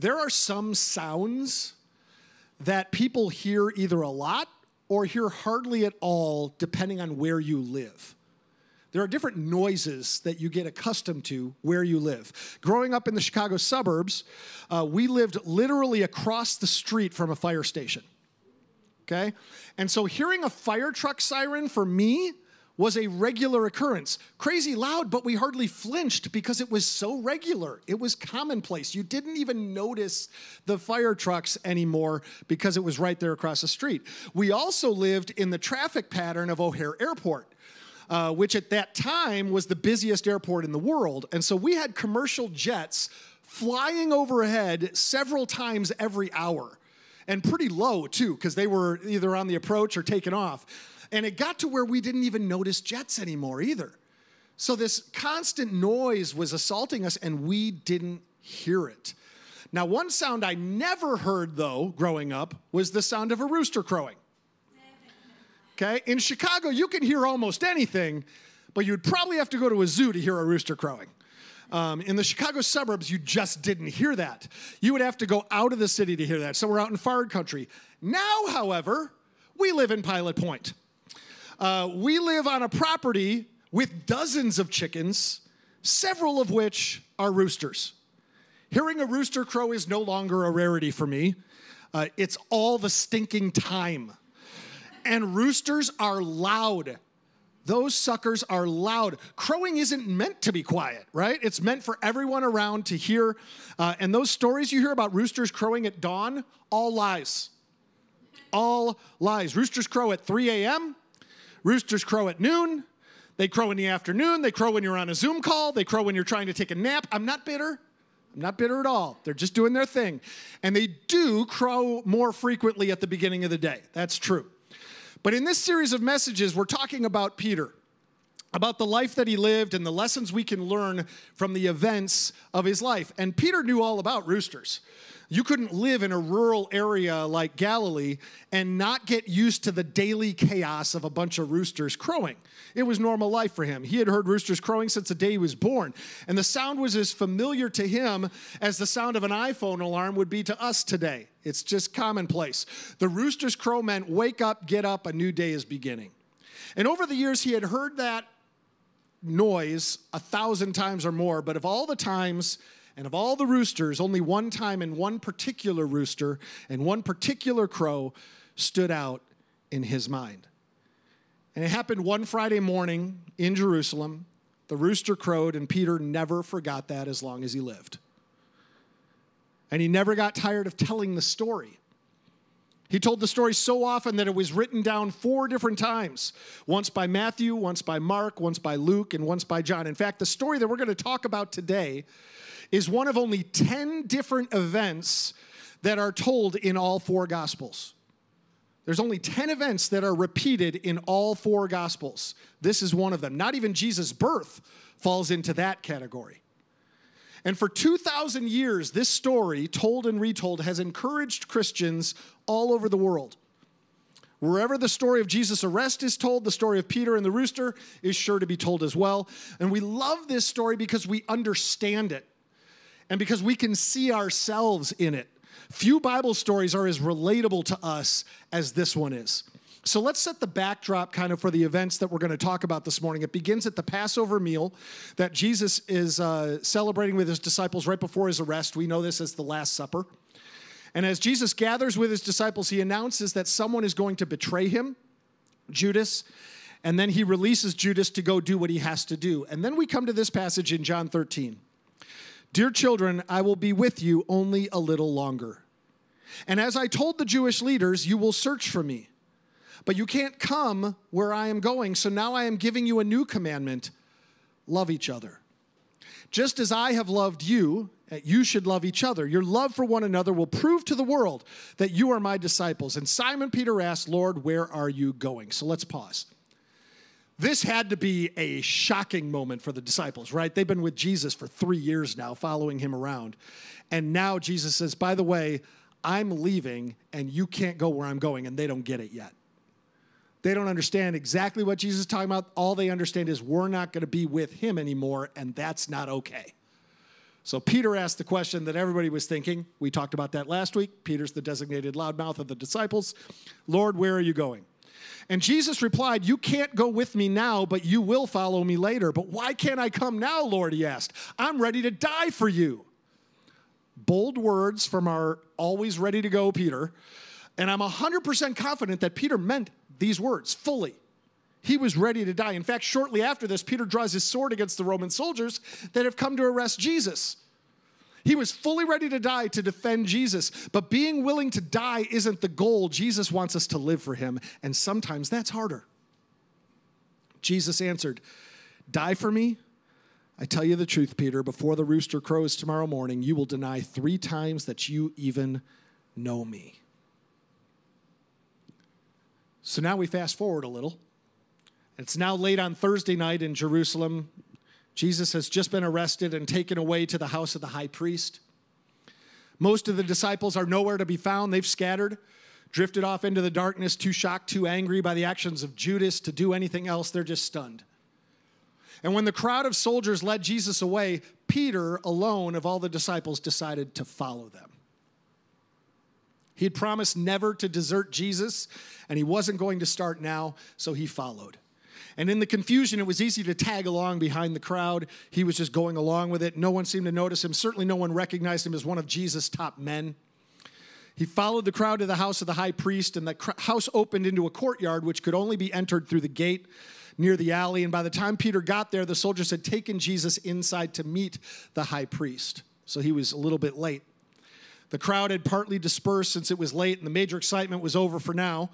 there are some sounds that people hear either a lot or hear hardly at all, depending on where you live. There are different noises that you get accustomed to where you live. Growing up in the Chicago suburbs, uh, we lived literally across the street from a fire station. Okay? And so hearing a fire truck siren for me was a regular occurrence. Crazy loud, but we hardly flinched because it was so regular. It was commonplace. You didn't even notice the fire trucks anymore because it was right there across the street. We also lived in the traffic pattern of O'Hare Airport. Uh, which at that time was the busiest airport in the world. And so we had commercial jets flying overhead several times every hour and pretty low too, because they were either on the approach or taken off. And it got to where we didn't even notice jets anymore either. So this constant noise was assaulting us, and we didn't hear it. Now, one sound I never heard, though, growing up, was the sound of a rooster crowing. Okay? In Chicago, you can hear almost anything, but you'd probably have to go to a zoo to hear a rooster crowing. Um, in the Chicago suburbs, you just didn't hear that. You would have to go out of the city to hear that, somewhere out in far country. Now, however, we live in Pilot Point. Uh, we live on a property with dozens of chickens, several of which are roosters. Hearing a rooster crow is no longer a rarity for me. Uh, it's all the stinking time. And roosters are loud. Those suckers are loud. Crowing isn't meant to be quiet, right? It's meant for everyone around to hear. Uh, and those stories you hear about roosters crowing at dawn, all lies. All lies. Roosters crow at 3 a.m., Roosters crow at noon. They crow in the afternoon. They crow when you're on a Zoom call. They crow when you're trying to take a nap. I'm not bitter. I'm not bitter at all. They're just doing their thing. And they do crow more frequently at the beginning of the day. That's true. But in this series of messages, we're talking about Peter, about the life that he lived and the lessons we can learn from the events of his life. And Peter knew all about roosters. You couldn't live in a rural area like Galilee and not get used to the daily chaos of a bunch of roosters crowing. It was normal life for him. He had heard roosters crowing since the day he was born, and the sound was as familiar to him as the sound of an iPhone alarm would be to us today. It's just commonplace. The rooster's crow meant wake up, get up, a new day is beginning. And over the years, he had heard that noise a thousand times or more, but of all the times and of all the roosters, only one time and one particular rooster and one particular crow stood out in his mind. And it happened one Friday morning in Jerusalem. The rooster crowed, and Peter never forgot that as long as he lived. And he never got tired of telling the story. He told the story so often that it was written down four different times once by Matthew, once by Mark, once by Luke, and once by John. In fact, the story that we're going to talk about today is one of only 10 different events that are told in all four Gospels. There's only 10 events that are repeated in all four Gospels. This is one of them. Not even Jesus' birth falls into that category. And for 2,000 years, this story, told and retold, has encouraged Christians all over the world. Wherever the story of Jesus' arrest is told, the story of Peter and the rooster is sure to be told as well. And we love this story because we understand it and because we can see ourselves in it. Few Bible stories are as relatable to us as this one is. So let's set the backdrop kind of for the events that we're going to talk about this morning. It begins at the Passover meal that Jesus is uh, celebrating with his disciples right before his arrest. We know this as the Last Supper. And as Jesus gathers with his disciples, he announces that someone is going to betray him, Judas, and then he releases Judas to go do what he has to do. And then we come to this passage in John 13. Dear children, I will be with you only a little longer. And as I told the Jewish leaders, you will search for me. But you can't come where I am going, so now I am giving you a new commandment love each other. Just as I have loved you, eh, you should love each other. Your love for one another will prove to the world that you are my disciples. And Simon Peter asked, Lord, where are you going? So let's pause. This had to be a shocking moment for the disciples, right? They've been with Jesus for three years now, following him around. And now Jesus says, By the way, I'm leaving and you can't go where I'm going. And they don't get it yet. They don't understand exactly what Jesus is talking about. All they understand is we're not going to be with him anymore, and that's not okay. So Peter asked the question that everybody was thinking. We talked about that last week. Peter's the designated loudmouth of the disciples. Lord, where are you going? And Jesus replied, You can't go with me now, but you will follow me later. But why can't I come now, Lord? He asked. I'm ready to die for you. Bold words from our always ready to go Peter. And I'm 100% confident that Peter meant these words fully. He was ready to die. In fact, shortly after this, Peter draws his sword against the Roman soldiers that have come to arrest Jesus. He was fully ready to die to defend Jesus, but being willing to die isn't the goal. Jesus wants us to live for him, and sometimes that's harder. Jesus answered, Die for me? I tell you the truth, Peter, before the rooster crows tomorrow morning, you will deny three times that you even know me. So now we fast forward a little. It's now late on Thursday night in Jerusalem. Jesus has just been arrested and taken away to the house of the high priest. Most of the disciples are nowhere to be found. They've scattered, drifted off into the darkness, too shocked, too angry by the actions of Judas to do anything else. They're just stunned. And when the crowd of soldiers led Jesus away, Peter, alone of all the disciples, decided to follow them. He had promised never to desert Jesus, and he wasn't going to start now, so he followed. And in the confusion, it was easy to tag along behind the crowd. He was just going along with it. No one seemed to notice him. Certainly, no one recognized him as one of Jesus' top men. He followed the crowd to the house of the high priest, and the house opened into a courtyard which could only be entered through the gate near the alley. And by the time Peter got there, the soldiers had taken Jesus inside to meet the high priest. So he was a little bit late. The crowd had partly dispersed since it was late, and the major excitement was over for now.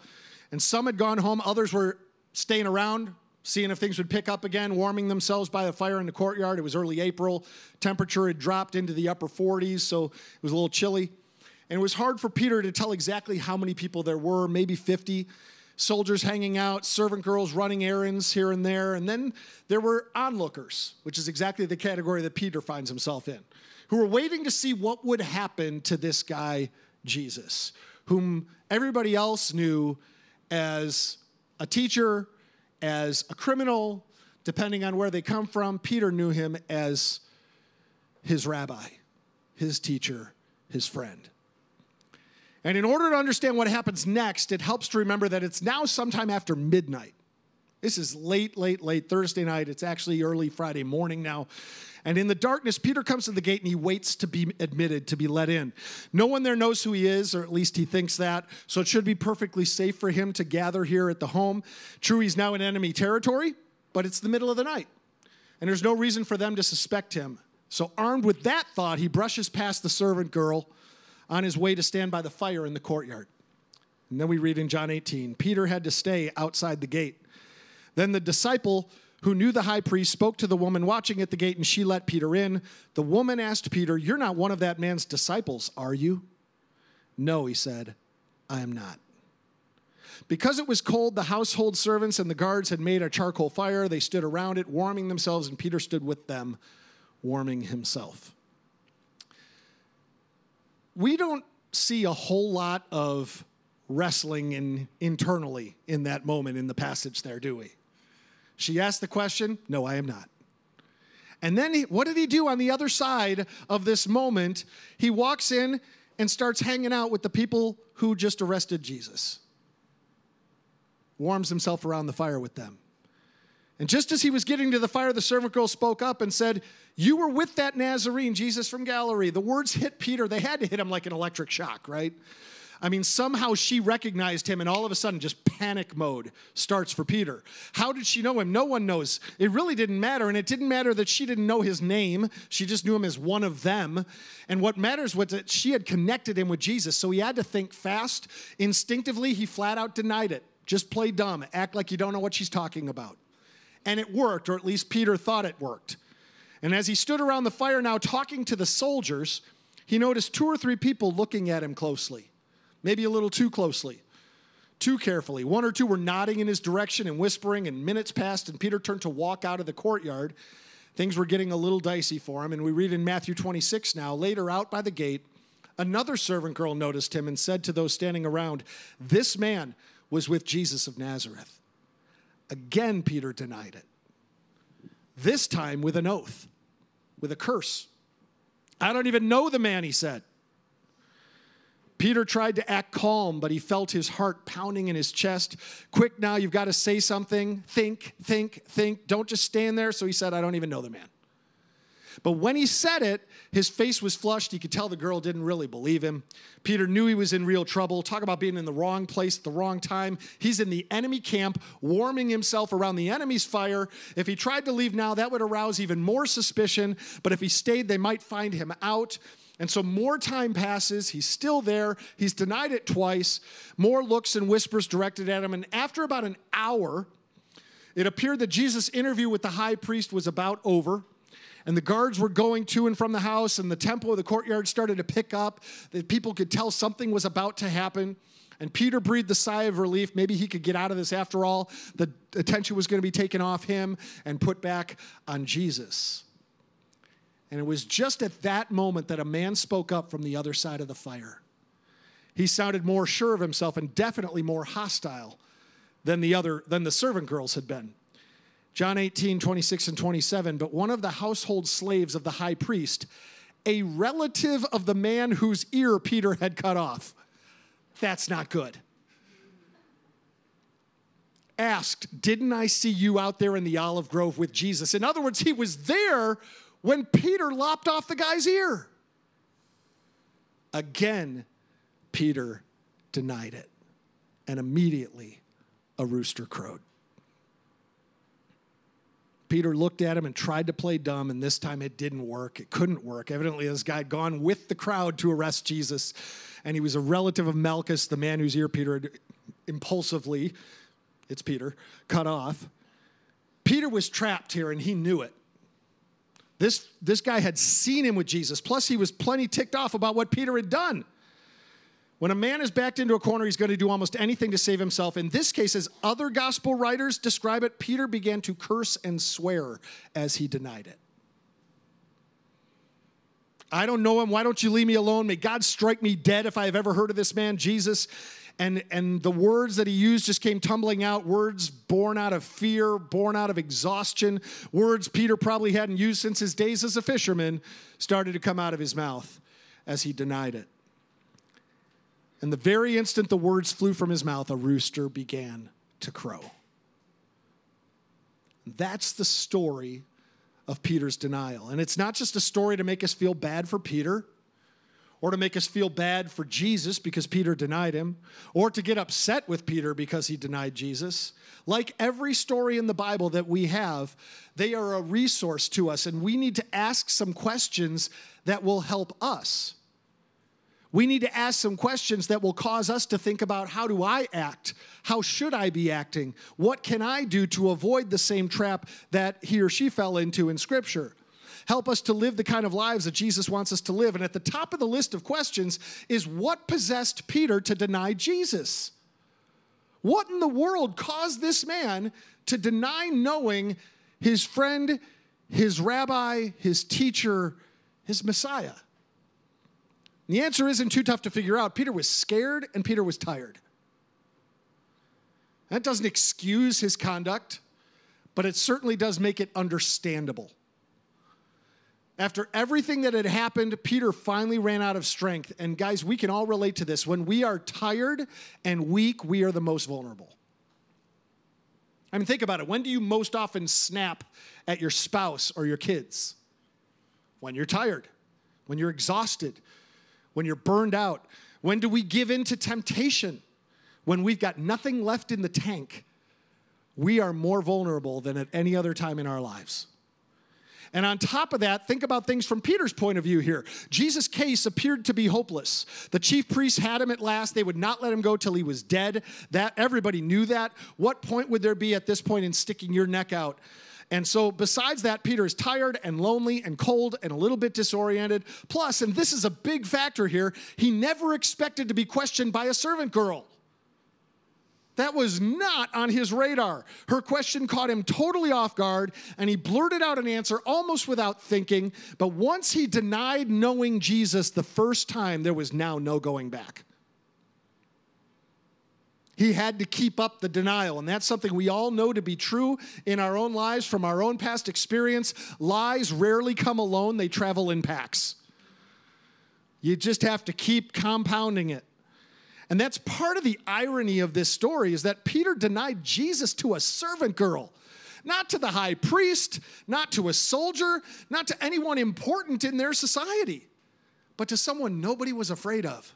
And some had gone home, others were staying around, seeing if things would pick up again, warming themselves by the fire in the courtyard. It was early April. Temperature had dropped into the upper 40s, so it was a little chilly. And it was hard for Peter to tell exactly how many people there were, maybe 50 soldiers hanging out, servant girls running errands here and there. And then there were onlookers, which is exactly the category that Peter finds himself in, who were waiting to see what would happen to this guy, Jesus, whom everybody else knew as a teacher, as a criminal, depending on where they come from. Peter knew him as his rabbi, his teacher, his friend. And in order to understand what happens next, it helps to remember that it's now sometime after midnight. This is late, late, late Thursday night. It's actually early Friday morning now. And in the darkness, Peter comes to the gate and he waits to be admitted, to be let in. No one there knows who he is, or at least he thinks that. So it should be perfectly safe for him to gather here at the home. True, he's now in enemy territory, but it's the middle of the night. And there's no reason for them to suspect him. So, armed with that thought, he brushes past the servant girl on his way to stand by the fire in the courtyard. And then we read in John 18 Peter had to stay outside the gate. Then the disciple who knew the high priest, spoke to the woman watching at the gate, and she let Peter in. The woman asked Peter, You're not one of that man's disciples, are you? No, he said, I am not. Because it was cold, the household servants and the guards had made a charcoal fire. They stood around it, warming themselves, and Peter stood with them, warming himself. We don't see a whole lot of wrestling in, internally in that moment in the passage there, do we? She asked the question, No, I am not. And then he, what did he do on the other side of this moment? He walks in and starts hanging out with the people who just arrested Jesus, warms himself around the fire with them. And just as he was getting to the fire, the servant girl spoke up and said, You were with that Nazarene, Jesus from Galilee. The words hit Peter. They had to hit him like an electric shock, right? I mean, somehow she recognized him, and all of a sudden, just panic mode starts for Peter. How did she know him? No one knows. It really didn't matter, and it didn't matter that she didn't know his name. She just knew him as one of them. And what matters was that she had connected him with Jesus, so he had to think fast. Instinctively, he flat out denied it. Just play dumb, act like you don't know what she's talking about. And it worked, or at least Peter thought it worked. And as he stood around the fire now talking to the soldiers, he noticed two or three people looking at him closely maybe a little too closely, too carefully. One or two were nodding in his direction and whispering, and minutes passed, and Peter turned to walk out of the courtyard. Things were getting a little dicey for him, and we read in Matthew 26 now, later out by the gate, another servant girl noticed him and said to those standing around, This man was with Jesus of Nazareth. Again, Peter denied it, this time with an oath, with a curse. I don't even know the man, he said. Peter tried to act calm, but he felt his heart pounding in his chest. Quick now, you've got to say something. Think, think, think. Don't just stand there. So he said, I don't even know the man. But when he said it, his face was flushed. He could tell the girl didn't really believe him. Peter knew he was in real trouble. Talk about being in the wrong place at the wrong time. He's in the enemy camp, warming himself around the enemy's fire. If he tried to leave now, that would arouse even more suspicion. But if he stayed, they might find him out. And so more time passes. He's still there. He's denied it twice. More looks and whispers directed at him. And after about an hour, it appeared that Jesus' interview with the high priest was about over and the guards were going to and from the house, and the temple of the courtyard started to pick up, that people could tell something was about to happen. And Peter breathed a sigh of relief. Maybe he could get out of this after all. The attention was going to be taken off him and put back on Jesus. And it was just at that moment that a man spoke up from the other side of the fire. He sounded more sure of himself and definitely more hostile than the other than the servant girls had been. John 18, 26 and 27. But one of the household slaves of the high priest, a relative of the man whose ear Peter had cut off, that's not good. Asked, Didn't I see you out there in the olive grove with Jesus? In other words, he was there when Peter lopped off the guy's ear. Again, Peter denied it, and immediately a rooster crowed. Peter looked at him and tried to play dumb, and this time it didn't work. It couldn't work. Evidently, this guy had gone with the crowd to arrest Jesus, and he was a relative of Malchus, the man whose ear Peter had impulsively, it's Peter, cut off. Peter was trapped here, and he knew it. This, this guy had seen him with Jesus, plus, he was plenty ticked off about what Peter had done. When a man is backed into a corner, he's going to do almost anything to save himself. In this case, as other gospel writers describe it, Peter began to curse and swear as he denied it. I don't know him. Why don't you leave me alone? May God strike me dead if I have ever heard of this man, Jesus. And, and the words that he used just came tumbling out words born out of fear, born out of exhaustion, words Peter probably hadn't used since his days as a fisherman started to come out of his mouth as he denied it. And the very instant the words flew from his mouth, a rooster began to crow. That's the story of Peter's denial. And it's not just a story to make us feel bad for Peter or to make us feel bad for Jesus because Peter denied him, or to get upset with Peter because he denied Jesus. Like every story in the Bible that we have, they are a resource to us, and we need to ask some questions that will help us. We need to ask some questions that will cause us to think about how do I act? How should I be acting? What can I do to avoid the same trap that he or she fell into in Scripture? Help us to live the kind of lives that Jesus wants us to live. And at the top of the list of questions is what possessed Peter to deny Jesus? What in the world caused this man to deny knowing his friend, his rabbi, his teacher, his Messiah? the answer isn't too tough to figure out. Peter was scared and Peter was tired. That doesn't excuse his conduct, but it certainly does make it understandable. After everything that had happened, Peter finally ran out of strength. And guys, we can all relate to this. When we are tired and weak, we are the most vulnerable. I mean, think about it. When do you most often snap at your spouse or your kids? When you're tired, when you're exhausted, when you're burned out? When do we give in to temptation? When we've got nothing left in the tank. We are more vulnerable than at any other time in our lives. And on top of that, think about things from Peter's point of view here. Jesus' case appeared to be hopeless. The chief priests had him at last. They would not let him go till he was dead. That everybody knew that. What point would there be at this point in sticking your neck out and so, besides that, Peter is tired and lonely and cold and a little bit disoriented. Plus, and this is a big factor here, he never expected to be questioned by a servant girl. That was not on his radar. Her question caught him totally off guard, and he blurted out an answer almost without thinking. But once he denied knowing Jesus the first time, there was now no going back. He had to keep up the denial. And that's something we all know to be true in our own lives from our own past experience. Lies rarely come alone, they travel in packs. You just have to keep compounding it. And that's part of the irony of this story is that Peter denied Jesus to a servant girl, not to the high priest, not to a soldier, not to anyone important in their society, but to someone nobody was afraid of.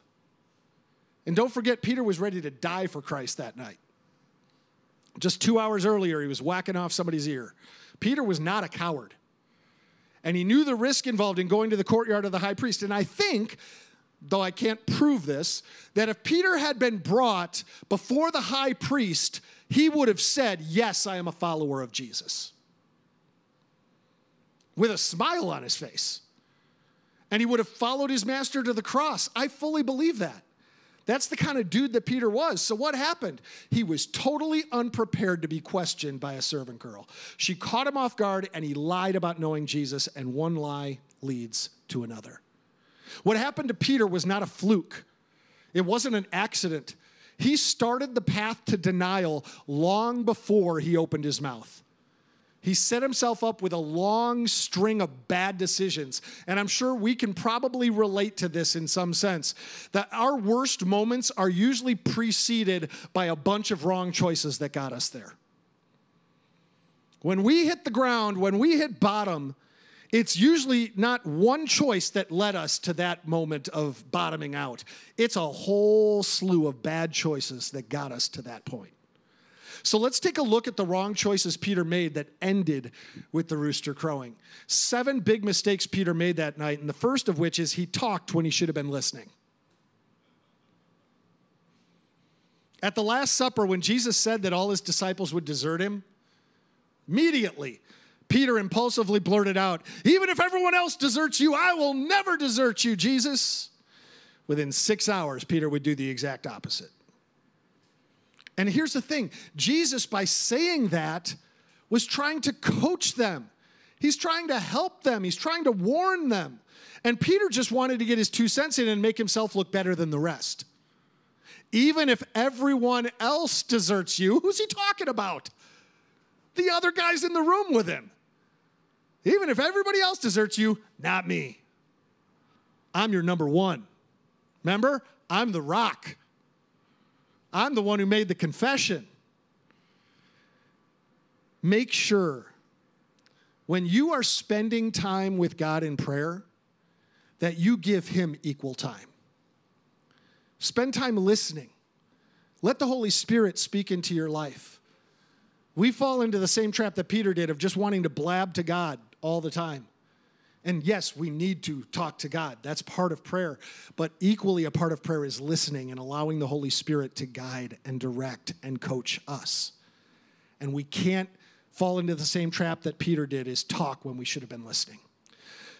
And don't forget, Peter was ready to die for Christ that night. Just two hours earlier, he was whacking off somebody's ear. Peter was not a coward. And he knew the risk involved in going to the courtyard of the high priest. And I think, though I can't prove this, that if Peter had been brought before the high priest, he would have said, Yes, I am a follower of Jesus. With a smile on his face. And he would have followed his master to the cross. I fully believe that. That's the kind of dude that Peter was. So, what happened? He was totally unprepared to be questioned by a servant girl. She caught him off guard and he lied about knowing Jesus, and one lie leads to another. What happened to Peter was not a fluke, it wasn't an accident. He started the path to denial long before he opened his mouth. He set himself up with a long string of bad decisions. And I'm sure we can probably relate to this in some sense that our worst moments are usually preceded by a bunch of wrong choices that got us there. When we hit the ground, when we hit bottom, it's usually not one choice that led us to that moment of bottoming out. It's a whole slew of bad choices that got us to that point. So let's take a look at the wrong choices Peter made that ended with the rooster crowing. Seven big mistakes Peter made that night, and the first of which is he talked when he should have been listening. At the Last Supper, when Jesus said that all his disciples would desert him, immediately Peter impulsively blurted out, Even if everyone else deserts you, I will never desert you, Jesus. Within six hours, Peter would do the exact opposite. And here's the thing Jesus, by saying that, was trying to coach them. He's trying to help them, he's trying to warn them. And Peter just wanted to get his two cents in and make himself look better than the rest. Even if everyone else deserts you, who's he talking about? The other guys in the room with him. Even if everybody else deserts you, not me. I'm your number one. Remember? I'm the rock. I'm the one who made the confession. Make sure when you are spending time with God in prayer that you give Him equal time. Spend time listening. Let the Holy Spirit speak into your life. We fall into the same trap that Peter did of just wanting to blab to God all the time. And yes, we need to talk to God. That's part of prayer. But equally, a part of prayer is listening and allowing the Holy Spirit to guide and direct and coach us. And we can't fall into the same trap that Peter did is talk when we should have been listening.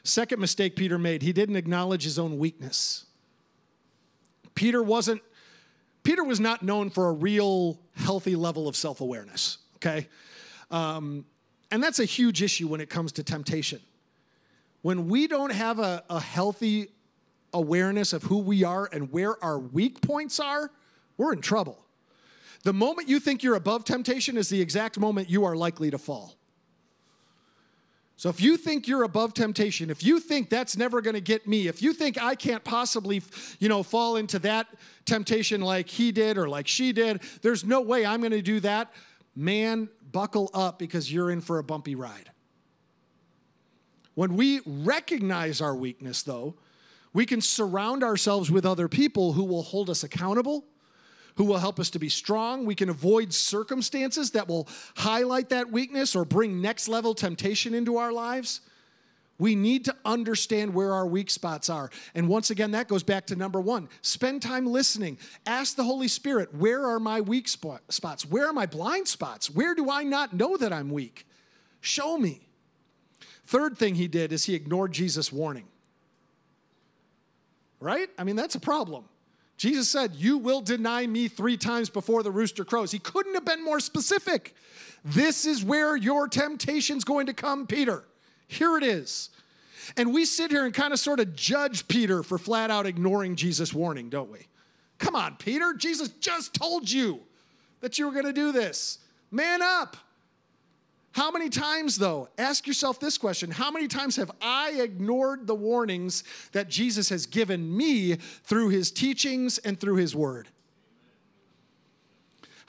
Second mistake Peter made, he didn't acknowledge his own weakness. Peter wasn't Peter was not known for a real healthy level of self-awareness, okay? Um, and that's a huge issue when it comes to temptation when we don't have a, a healthy awareness of who we are and where our weak points are, we're in trouble. The moment you think you're above temptation is the exact moment you are likely to fall. So if you think you're above temptation, if you think that's never going to get me, if you think I can't possibly, you know, fall into that temptation like he did or like she did, there's no way I'm going to do that. Man, buckle up because you're in for a bumpy ride. When we recognize our weakness, though, we can surround ourselves with other people who will hold us accountable, who will help us to be strong. We can avoid circumstances that will highlight that weakness or bring next level temptation into our lives. We need to understand where our weak spots are. And once again, that goes back to number one spend time listening. Ask the Holy Spirit, where are my weak spots? Where are my blind spots? Where do I not know that I'm weak? Show me. Third thing he did is he ignored Jesus' warning. Right? I mean, that's a problem. Jesus said, You will deny me three times before the rooster crows. He couldn't have been more specific. This is where your temptation's going to come, Peter. Here it is. And we sit here and kind of sort of judge Peter for flat out ignoring Jesus' warning, don't we? Come on, Peter. Jesus just told you that you were going to do this. Man up. How many times, though, ask yourself this question How many times have I ignored the warnings that Jesus has given me through his teachings and through his word?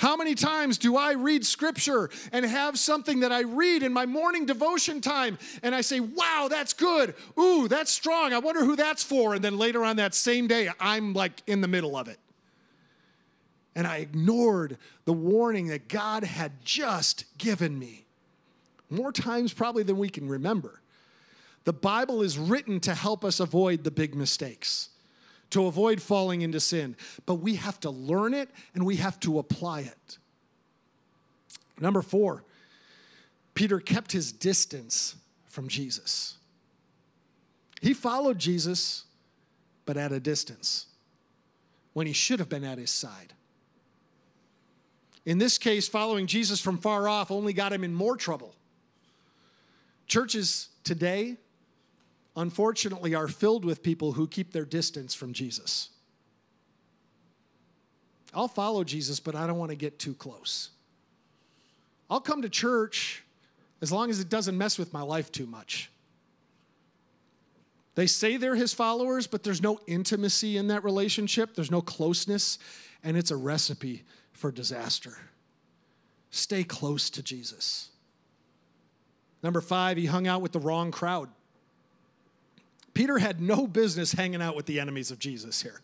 How many times do I read scripture and have something that I read in my morning devotion time and I say, wow, that's good. Ooh, that's strong. I wonder who that's for. And then later on that same day, I'm like in the middle of it. And I ignored the warning that God had just given me. More times, probably, than we can remember. The Bible is written to help us avoid the big mistakes to avoid falling into sin. But we have to learn it and we have to apply it. Number four, Peter kept his distance from Jesus. He followed Jesus, but at a distance when he should have been at his side. In this case, following Jesus from far off only got him in more trouble. Churches today unfortunately, are filled with people who keep their distance from Jesus. I'll follow Jesus, but I don't want to get too close. I'll come to church as long as it doesn't mess with my life too much. They say they're his followers, but there's no intimacy in that relationship, there's no closeness, and it's a recipe for disaster. Stay close to Jesus. Number five, he hung out with the wrong crowd. Peter had no business hanging out with the enemies of Jesus here.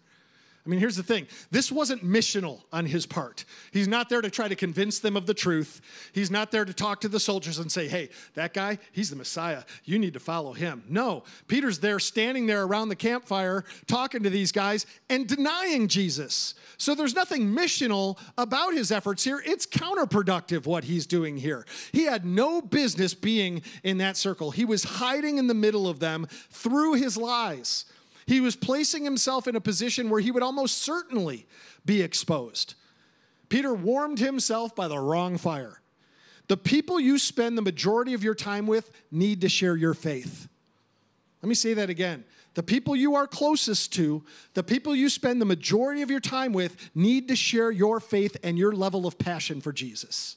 I mean, here's the thing this wasn't missional on his part. He's not there to try to convince them of the truth. He's not there to talk to the soldiers and say, hey, that guy, he's the Messiah. You need to follow him. No, Peter's there standing there around the campfire talking to these guys and denying Jesus. So there's nothing missional about his efforts here. It's counterproductive what he's doing here. He had no business being in that circle, he was hiding in the middle of them through his lies. He was placing himself in a position where he would almost certainly be exposed. Peter warmed himself by the wrong fire. The people you spend the majority of your time with need to share your faith. Let me say that again. The people you are closest to, the people you spend the majority of your time with, need to share your faith and your level of passion for Jesus.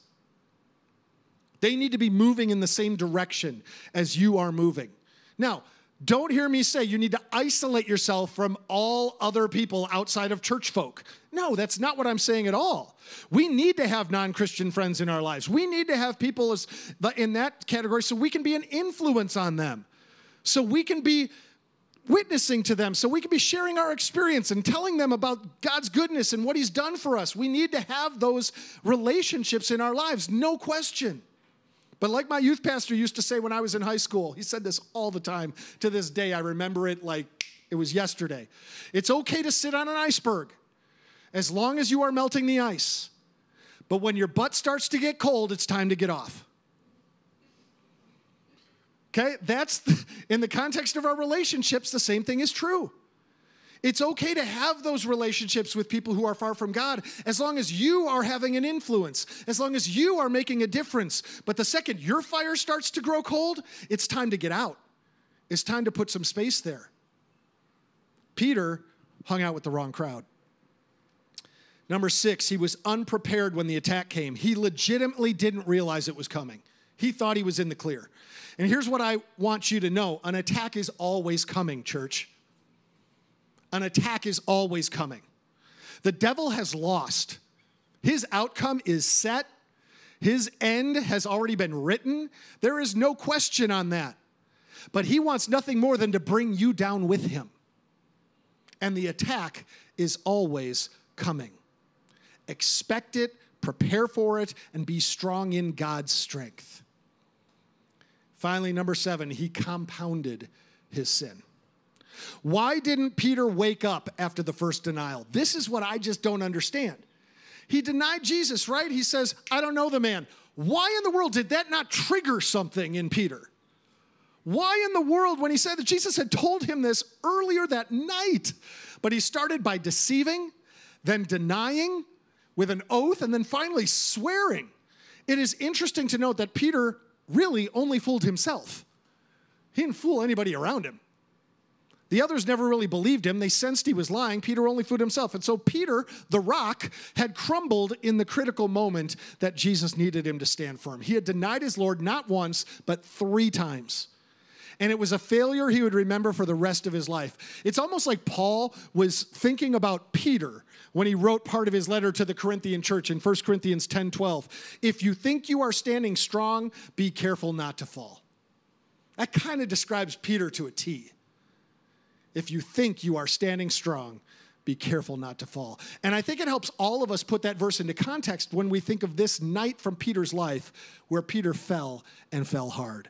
They need to be moving in the same direction as you are moving. Now, don't hear me say you need to isolate yourself from all other people outside of church folk. No, that's not what I'm saying at all. We need to have non Christian friends in our lives. We need to have people as, in that category so we can be an influence on them, so we can be witnessing to them, so we can be sharing our experience and telling them about God's goodness and what He's done for us. We need to have those relationships in our lives, no question. But like my youth pastor used to say when I was in high school, he said this all the time. To this day, I remember it like it was yesterday. It's okay to sit on an iceberg as long as you are melting the ice. But when your butt starts to get cold, it's time to get off. Okay, that's the, in the context of our relationships, the same thing is true. It's okay to have those relationships with people who are far from God as long as you are having an influence, as long as you are making a difference. But the second your fire starts to grow cold, it's time to get out. It's time to put some space there. Peter hung out with the wrong crowd. Number six, he was unprepared when the attack came. He legitimately didn't realize it was coming. He thought he was in the clear. And here's what I want you to know an attack is always coming, church an attack is always coming. The devil has lost. His outcome is set. His end has already been written. There is no question on that. But he wants nothing more than to bring you down with him. And the attack is always coming. Expect it, prepare for it, and be strong in God's strength. Finally, number seven, he compounded his sin. Why didn't Peter wake up after the first denial? This is what I just don't understand. He denied Jesus, right? He says, I don't know the man. Why in the world did that not trigger something in Peter? Why in the world, when he said that Jesus had told him this earlier that night, but he started by deceiving, then denying with an oath, and then finally swearing? It is interesting to note that Peter really only fooled himself. He didn't fool anybody around him. The others never really believed him. They sensed he was lying. Peter only fooled himself. And so Peter, the rock, had crumbled in the critical moment that Jesus needed him to stand firm. He had denied his Lord not once, but three times. And it was a failure he would remember for the rest of his life. It's almost like Paul was thinking about Peter when he wrote part of his letter to the Corinthian church in 1 Corinthians 10 12. If you think you are standing strong, be careful not to fall. That kind of describes Peter to a T. If you think you are standing strong, be careful not to fall. And I think it helps all of us put that verse into context when we think of this night from Peter's life where Peter fell and fell hard.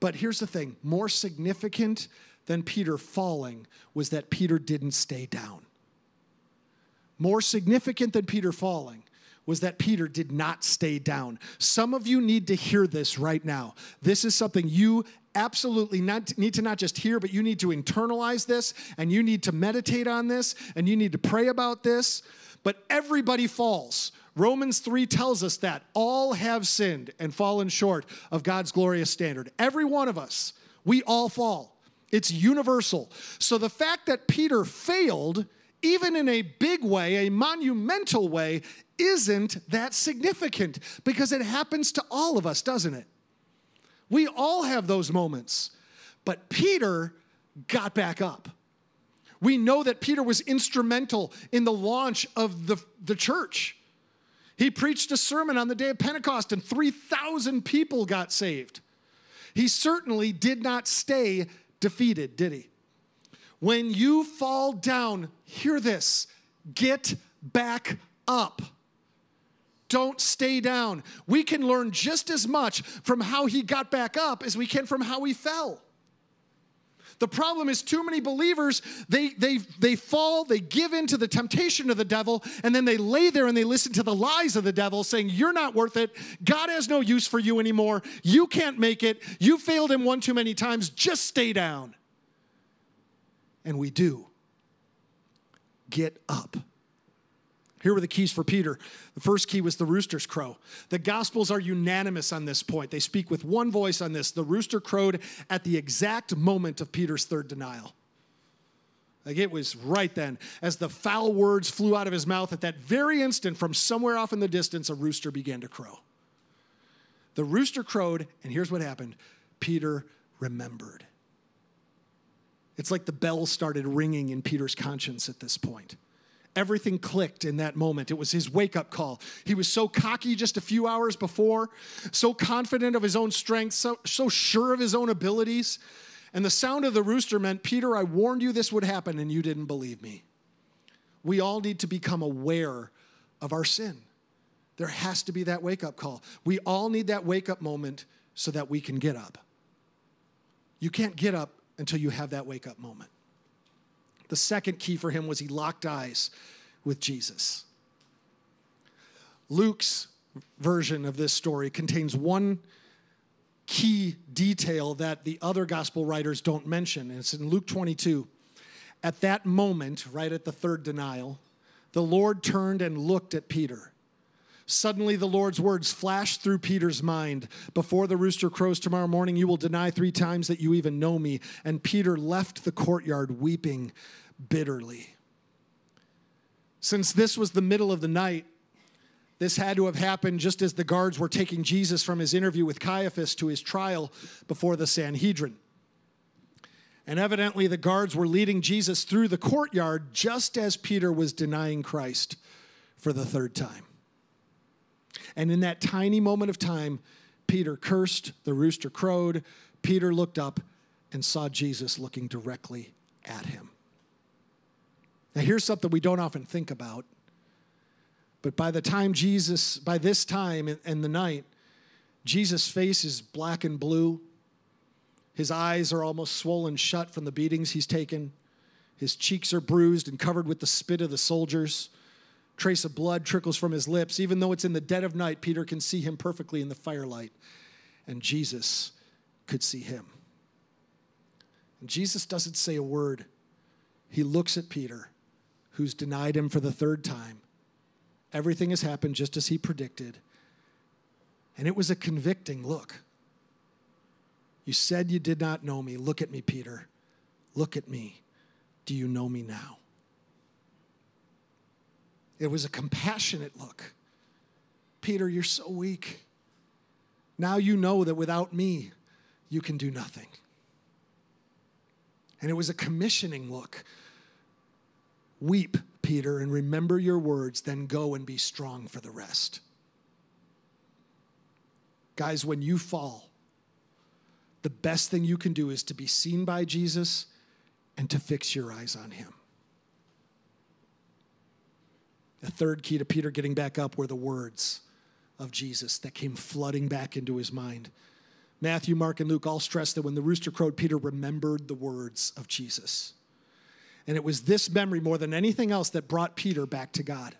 But here's the thing more significant than Peter falling was that Peter didn't stay down. More significant than Peter falling was that Peter did not stay down. Some of you need to hear this right now. This is something you absolutely not, need to not just hear, but you need to internalize this and you need to meditate on this and you need to pray about this. But everybody falls. Romans 3 tells us that all have sinned and fallen short of God's glorious standard. Every one of us, we all fall. It's universal. So the fact that Peter failed, even in a big way, a monumental way, isn't that significant because it happens to all of us, doesn't it? We all have those moments. But Peter got back up. We know that Peter was instrumental in the launch of the, the church. He preached a sermon on the day of Pentecost, and 3,000 people got saved. He certainly did not stay defeated, did he? When you fall down, hear this get back up. Don't stay down. We can learn just as much from how he got back up as we can from how he fell. The problem is too many believers, they, they, they fall, they give in to the temptation of the devil, and then they lay there and they listen to the lies of the devil saying, You're not worth it. God has no use for you anymore. You can't make it. You failed him one too many times. Just stay down. And we do. Get up. Here were the keys for Peter. The first key was the rooster's crow. The Gospels are unanimous on this point. They speak with one voice on this. The rooster crowed at the exact moment of Peter's third denial. Like it was right then. As the foul words flew out of his mouth, at that very instant, from somewhere off in the distance, a rooster began to crow. The rooster crowed, and here's what happened Peter remembered. It's like the bell started ringing in Peter's conscience at this point everything clicked in that moment. It was his wake up call. He was so cocky just a few hours before, so confident of his own strength, so, so sure of his own abilities. And the sound of the rooster meant, Peter, I warned you this would happen and you didn't believe me. We all need to become aware of our sin. There has to be that wake up call. We all need that wake up moment so that we can get up. You can't get up until you have that wake up moment. The second key for him was he locked eyes with Jesus. Luke's version of this story contains one key detail that the other gospel writers don't mention. And it's in Luke 22. At that moment, right at the third denial, the Lord turned and looked at Peter. Suddenly, the Lord's words flashed through Peter's mind Before the rooster crows tomorrow morning, you will deny three times that you even know me. And Peter left the courtyard weeping bitterly. Since this was the middle of the night, this had to have happened just as the guards were taking Jesus from his interview with Caiaphas to his trial before the Sanhedrin. And evidently, the guards were leading Jesus through the courtyard just as Peter was denying Christ for the third time. And in that tiny moment of time, Peter cursed, the rooster crowed, Peter looked up and saw Jesus looking directly at him. Now, here's something we don't often think about. But by the time Jesus, by this time in, the night, Jesus' face is black and blue. His eyes are almost swollen shut from the beatings he's taken. His cheeks are bruised and covered with the spit of the soldiers trace of blood trickles from his lips. Even though it's in the dead of night, Peter can see him perfectly in the firelight, and Jesus could see him. And Jesus doesn't say a word. He looks at Peter, who's denied him for the third time. Everything has happened just as he predicted. And it was a convicting look. You said you did not know me. Look at me, Peter. Look at me. do you know me now? It was a compassionate look. Peter, you're so weak. Now you know that without me, you can do nothing. And it was a commissioning look. Weep, Peter, and remember your words, then go and be strong for the rest. Guys, when you fall, the best thing you can do is to be seen by Jesus and to fix your eyes on him. The third key to Peter getting back up were the words of Jesus that came flooding back into his mind. Matthew, Mark, and Luke all stress that when the rooster crowed, Peter remembered the words of Jesus. And it was this memory more than anything else that brought Peter back to God.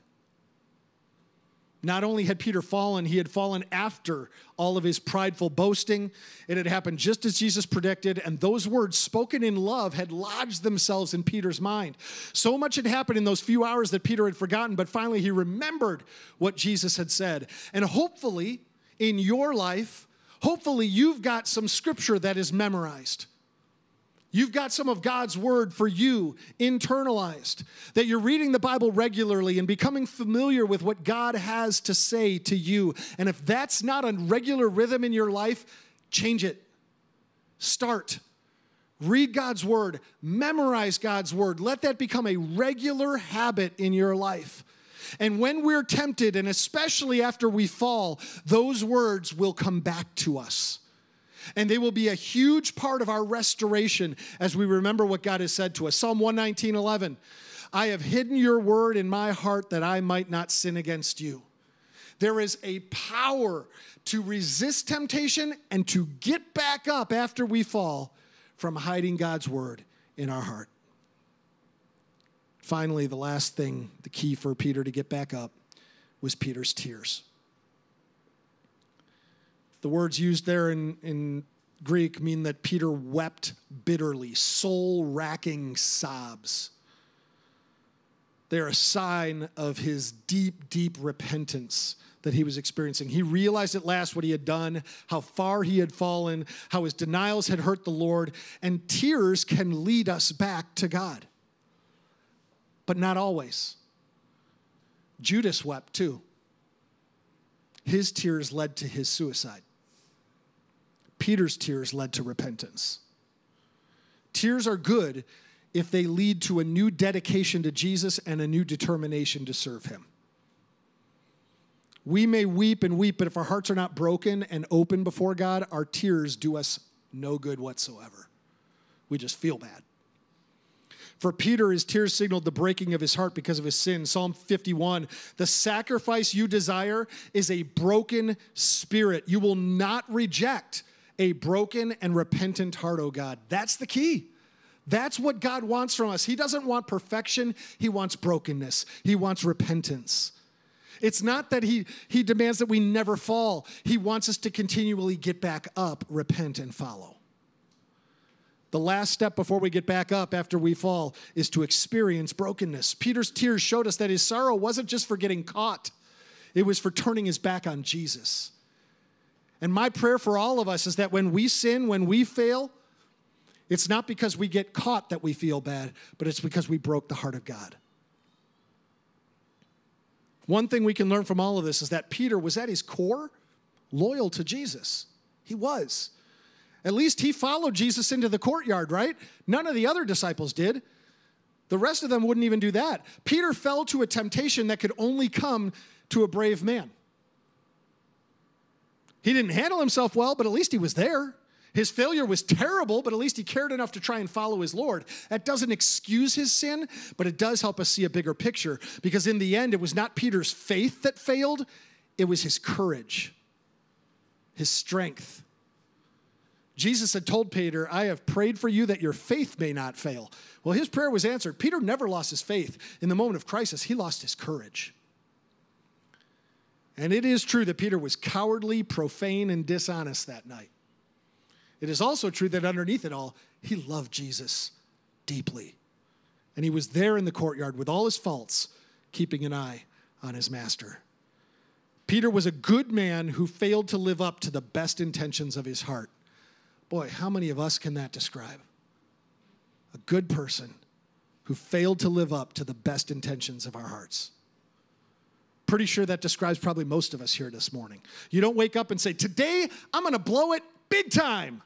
Not only had Peter fallen, he had fallen after all of his prideful boasting. It had happened just as Jesus predicted, and those words spoken in love had lodged themselves in Peter's mind. So much had happened in those few hours that Peter had forgotten, but finally he remembered what Jesus had said. And hopefully, in your life, hopefully you've got some scripture that is memorized. You've got some of God's word for you internalized, that you're reading the Bible regularly and becoming familiar with what God has to say to you. And if that's not a regular rhythm in your life, change it. Start. Read God's word, memorize God's word. Let that become a regular habit in your life. And when we're tempted, and especially after we fall, those words will come back to us and they will be a huge part of our restoration as we remember what God has said to us. Psalm 119 11. I have hidden your word in my heart that I might not sin against you. There is a power to resist temptation and to get back up after we fall from hiding God's word in our heart. Finally, the last thing, the key for Peter to get back up, was Peter's tears. The words used there in, in Greek mean that Peter wept bitterly, soul racking sobs. They're a sign of his deep, deep repentance that he was experiencing. He realized at last what he had done, how far he had fallen, how his denials had hurt the Lord, and tears can lead us back to God. But not always. Judas wept too. His tears led to his suicide. Peter's tears led to repentance. Tears are good if they lead to a new dedication to Jesus and a new determination to serve him. We may weep and weep, but if our hearts are not broken and open before God, our tears do us no good whatsoever. We just feel bad. For Peter, his tears signaled the breaking of his heart because of his sin. Psalm 51 The sacrifice you desire is a broken spirit. You will not reject a broken and repentant heart, oh God. That's the key. That's what God wants from us. He doesn't want perfection, He wants brokenness, He wants repentance. It's not that he, he demands that we never fall. He wants us to continually get back up, repent, and follow. The last step before we get back up after we fall is to experience brokenness. Peter's tears showed us that his sorrow wasn't just for getting caught, it was for turning his back on Jesus. And my prayer for all of us is that when we sin, when we fail, it's not because we get caught that we feel bad, but it's because we broke the heart of God. One thing we can learn from all of this is that Peter was at his core loyal to Jesus. He was. At least he followed Jesus into the courtyard, right? None of the other disciples did. The rest of them wouldn't even do that. Peter fell to a temptation that could only come to a brave man. He didn't handle himself well, but at least he was there. His failure was terrible, but at least he cared enough to try and follow his Lord. That doesn't excuse his sin, but it does help us see a bigger picture because in the end, it was not Peter's faith that failed, it was his courage, his strength. Jesus had told Peter, I have prayed for you that your faith may not fail. Well, his prayer was answered. Peter never lost his faith. In the moment of crisis, he lost his courage. And it is true that Peter was cowardly, profane, and dishonest that night. It is also true that underneath it all, he loved Jesus deeply. And he was there in the courtyard with all his faults, keeping an eye on his master. Peter was a good man who failed to live up to the best intentions of his heart. Boy, how many of us can that describe? A good person who failed to live up to the best intentions of our hearts. Pretty sure that describes probably most of us here this morning. You don't wake up and say, Today I'm gonna blow it big time.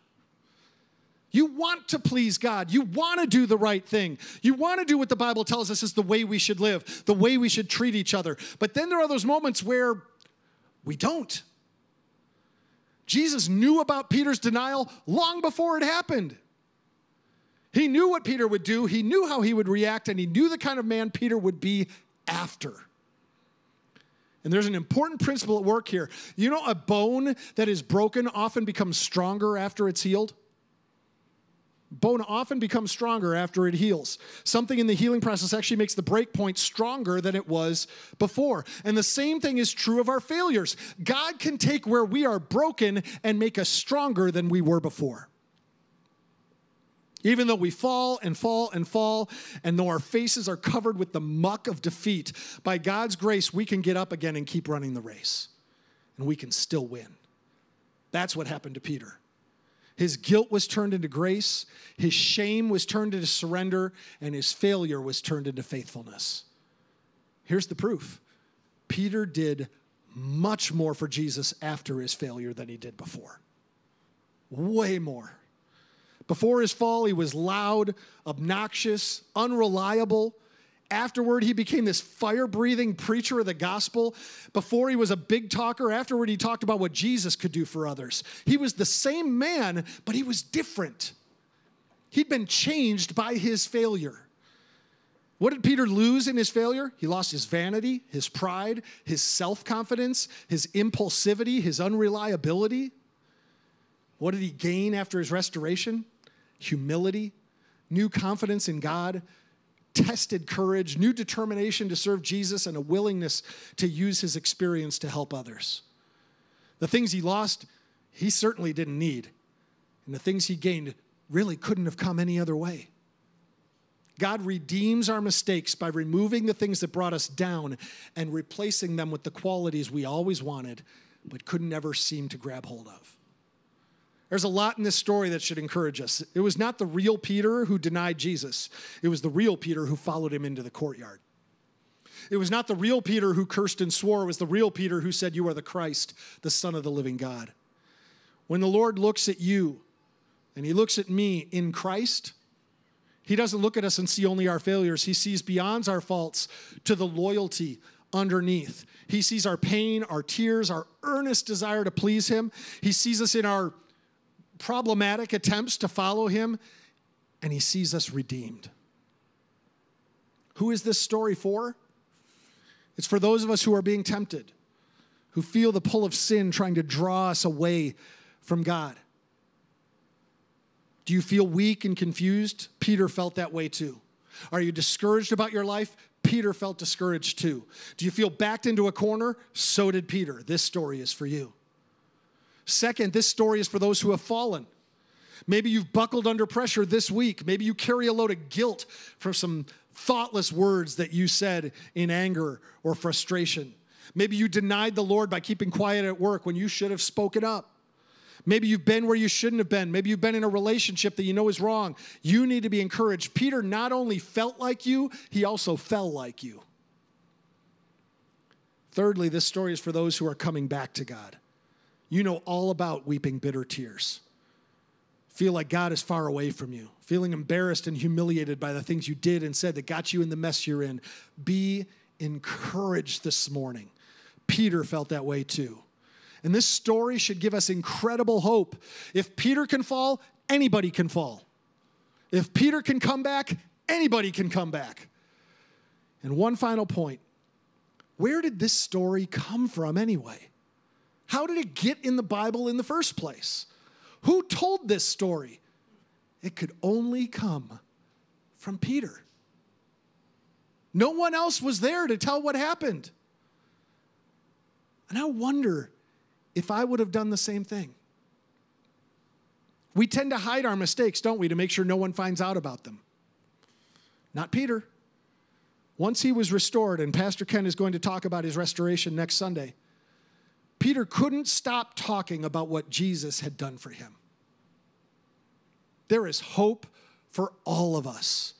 You want to please God. You want to do the right thing. You want to do what the Bible tells us is the way we should live, the way we should treat each other. But then there are those moments where we don't. Jesus knew about Peter's denial long before it happened. He knew what Peter would do, he knew how he would react, and he knew the kind of man Peter would be after. And there's an important principle at work here. You know, a bone that is broken often becomes stronger after it's healed. Bone often becomes stronger after it heals. Something in the healing process actually makes the break point stronger than it was before. And the same thing is true of our failures. God can take where we are broken and make us stronger than we were before. Even though we fall and fall and fall, and though our faces are covered with the muck of defeat, by God's grace, we can get up again and keep running the race. And we can still win. That's what happened to Peter. His guilt was turned into grace, his shame was turned into surrender, and his failure was turned into faithfulness. Here's the proof Peter did much more for Jesus after his failure than he did before. Way more. Before his fall, he was loud, obnoxious, unreliable. Afterward, he became this fire breathing preacher of the gospel. Before, he was a big talker. Afterward, he talked about what Jesus could do for others. He was the same man, but he was different. He'd been changed by his failure. What did Peter lose in his failure? He lost his vanity, his pride, his self confidence, his impulsivity, his unreliability. What did he gain after his restoration? Humility, new confidence in God, tested courage, new determination to serve Jesus, and a willingness to use his experience to help others. The things he lost, he certainly didn't need. And the things he gained really couldn't have come any other way. God redeems our mistakes by removing the things that brought us down and replacing them with the qualities we always wanted but could never seem to grab hold of. There's a lot in this story that should encourage us. It was not the real Peter who denied Jesus, it was the real Peter who followed him into the courtyard. It was not the real Peter who cursed and swore, it was the real Peter who said, You are the Christ, the Son of the living God. When the Lord looks at you and he looks at me in Christ, he doesn't look at us and see only our failures. He sees beyond our faults to the loyalty underneath. He sees our pain, our tears, our earnest desire to please him. He sees us in our problematic attempts to follow him, and he sees us redeemed. Who is this story for? It's for those of us who are being tempted, who feel the pull of sin trying to draw us away from God. Do you feel weak and confused? Peter felt that way too. Are you discouraged about your life? Peter felt discouraged too. Do you feel backed into a corner? So did Peter. This story is for you. Second, this story is for those who have fallen. Maybe you've buckled under pressure this week. Maybe you carry a load of guilt from some thoughtless words that you said in anger or frustration. Maybe you denied the Lord by keeping quiet at work when you should have spoken up. Maybe you've been where you shouldn't have been. Maybe you've been in a relationship that you know is wrong. You need to be encouraged. Peter not only felt like you, he also fell like you. Thirdly, this story is for those who are coming back to God. You know all about weeping bitter tears. Feel like God is far away from you, feeling embarrassed and humiliated by the things you did and said that got you in the mess you're in. Be encouraged this morning. Peter felt that way too. And this story should give us incredible hope. If Peter can fall, anybody can fall. If Peter can come back, anybody can come back. And one final point where did this story come from anyway? How did it get in the Bible in the first place? Who told this story? It could only come from Peter. No one else was there to tell what happened. And I wonder if I would have done the same thing. We tend to hide our mistakes, don't we, to make sure no one finds out about them. Not Peter. Once he was restored, and Pastor Ken is going to talk about his restoration next Sunday, Peter couldn't stop talking about what Jesus had done for him. There is hope for all of us.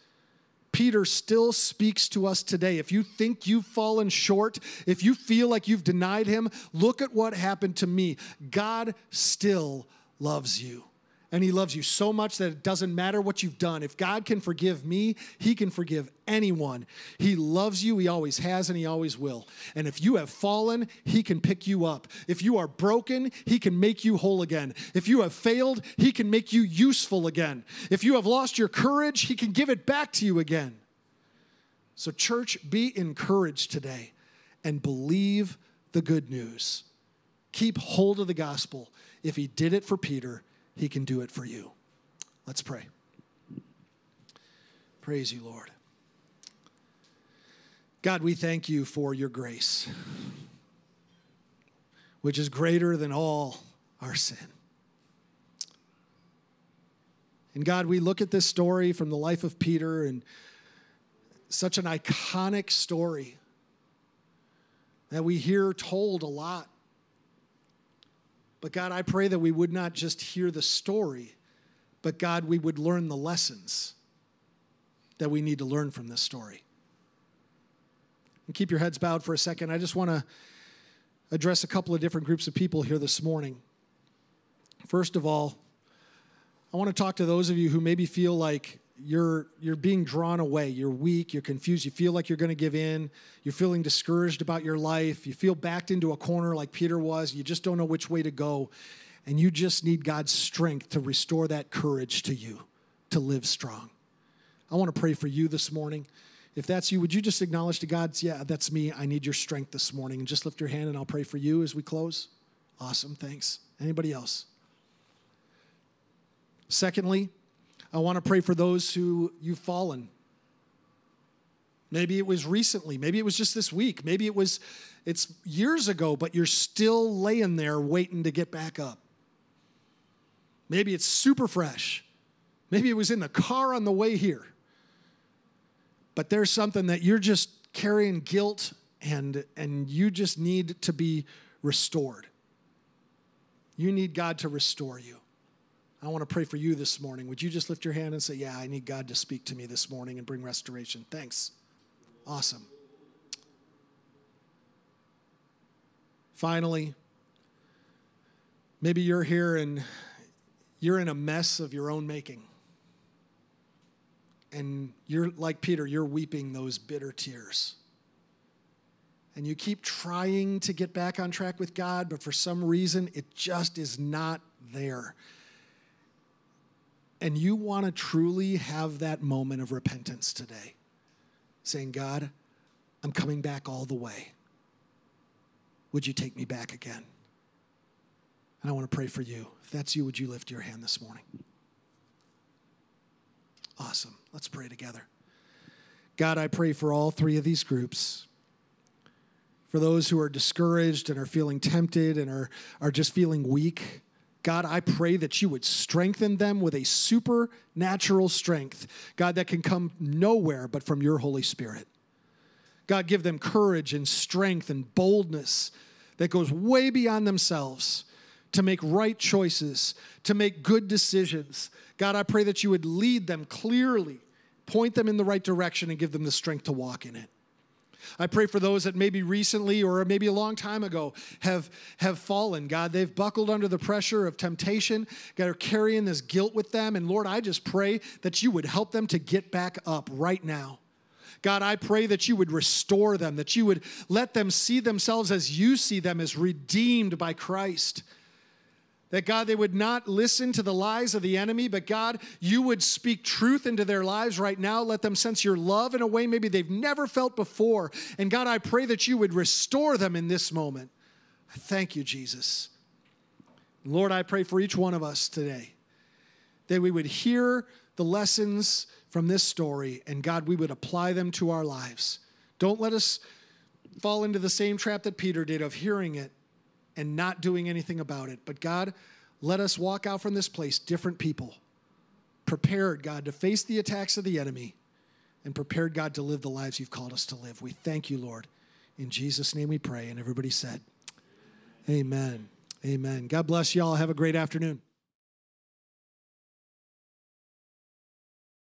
Peter still speaks to us today. If you think you've fallen short, if you feel like you've denied him, look at what happened to me. God still loves you. And he loves you so much that it doesn't matter what you've done. If God can forgive me, he can forgive anyone. He loves you, he always has, and he always will. And if you have fallen, he can pick you up. If you are broken, he can make you whole again. If you have failed, he can make you useful again. If you have lost your courage, he can give it back to you again. So, church, be encouraged today and believe the good news. Keep hold of the gospel. If he did it for Peter, he can do it for you. Let's pray. Praise you, Lord. God, we thank you for your grace, which is greater than all our sin. And God, we look at this story from the life of Peter and such an iconic story that we hear told a lot. But God, I pray that we would not just hear the story, but God, we would learn the lessons that we need to learn from this story. And keep your heads bowed for a second. I just want to address a couple of different groups of people here this morning. First of all, I want to talk to those of you who maybe feel like you're you're being drawn away. You're weak you're confused you feel like you're going to give in you're feeling discouraged about your life you feel backed into a corner like peter was you just don't know which way to go and you just need god's strength to restore that courage to you to live strong. I want to pray for you this morning. If that's you would you just acknowledge to god yeah that's me i need your strength this morning and just lift your hand and i'll pray for you as we close? Awesome thanks. Anybody else? Secondly I want to pray for those who you've fallen. Maybe it was recently, maybe it was just this week, maybe it was it's years ago, but you're still laying there waiting to get back up. Maybe it's super fresh. Maybe it was in the car on the way here. But there's something that you're just carrying guilt and and you just need to be restored. You need God to restore you. I want to pray for you this morning. Would you just lift your hand and say, Yeah, I need God to speak to me this morning and bring restoration? Thanks. Awesome. Finally, maybe you're here and you're in a mess of your own making. And you're like Peter, you're weeping those bitter tears. And you keep trying to get back on track with God, but for some reason, it just is not there and you want to truly have that moment of repentance today, saying, God, I'm coming back all the way. Would you take me back again? And I want to pray for you. If that's you, would you lift your hand this morning? Awesome. Let's pray together. God, I pray for all three of these groups. For those who are discouraged and are feeling tempted and are, are just feeling weak, God, I pray that you would strengthen them with a supernatural strength, God, that can come nowhere but from your Holy Spirit. God, give them courage and strength and boldness that goes way beyond themselves to make right choices, to make good decisions. God, I pray that you would lead them clearly, point them in the right direction, and give them the strength to walk in it. I pray for those that maybe recently or maybe a long time ago have, have fallen. God, they've buckled under the pressure of temptation. God, are carrying this guilt with them. And Lord, I just pray that you would help them to get back up right now. God, I pray that you would restore them, that you would let them see themselves as you see them, as redeemed by Christ. That God, they would not listen to the lies of the enemy, but God, you would speak truth into their lives right now. Let them sense your love in a way maybe they've never felt before. And God, I pray that you would restore them in this moment. Thank you, Jesus. Lord, I pray for each one of us today that we would hear the lessons from this story and God, we would apply them to our lives. Don't let us fall into the same trap that Peter did of hearing it and not doing anything about it. But God, let us walk out from this place different people, prepared, God, to face the attacks of the enemy, and prepared, God, to live the lives you've called us to live. We thank you, Lord. In Jesus' name we pray. And everybody said, Amen. Amen. God bless y'all. Have a great afternoon.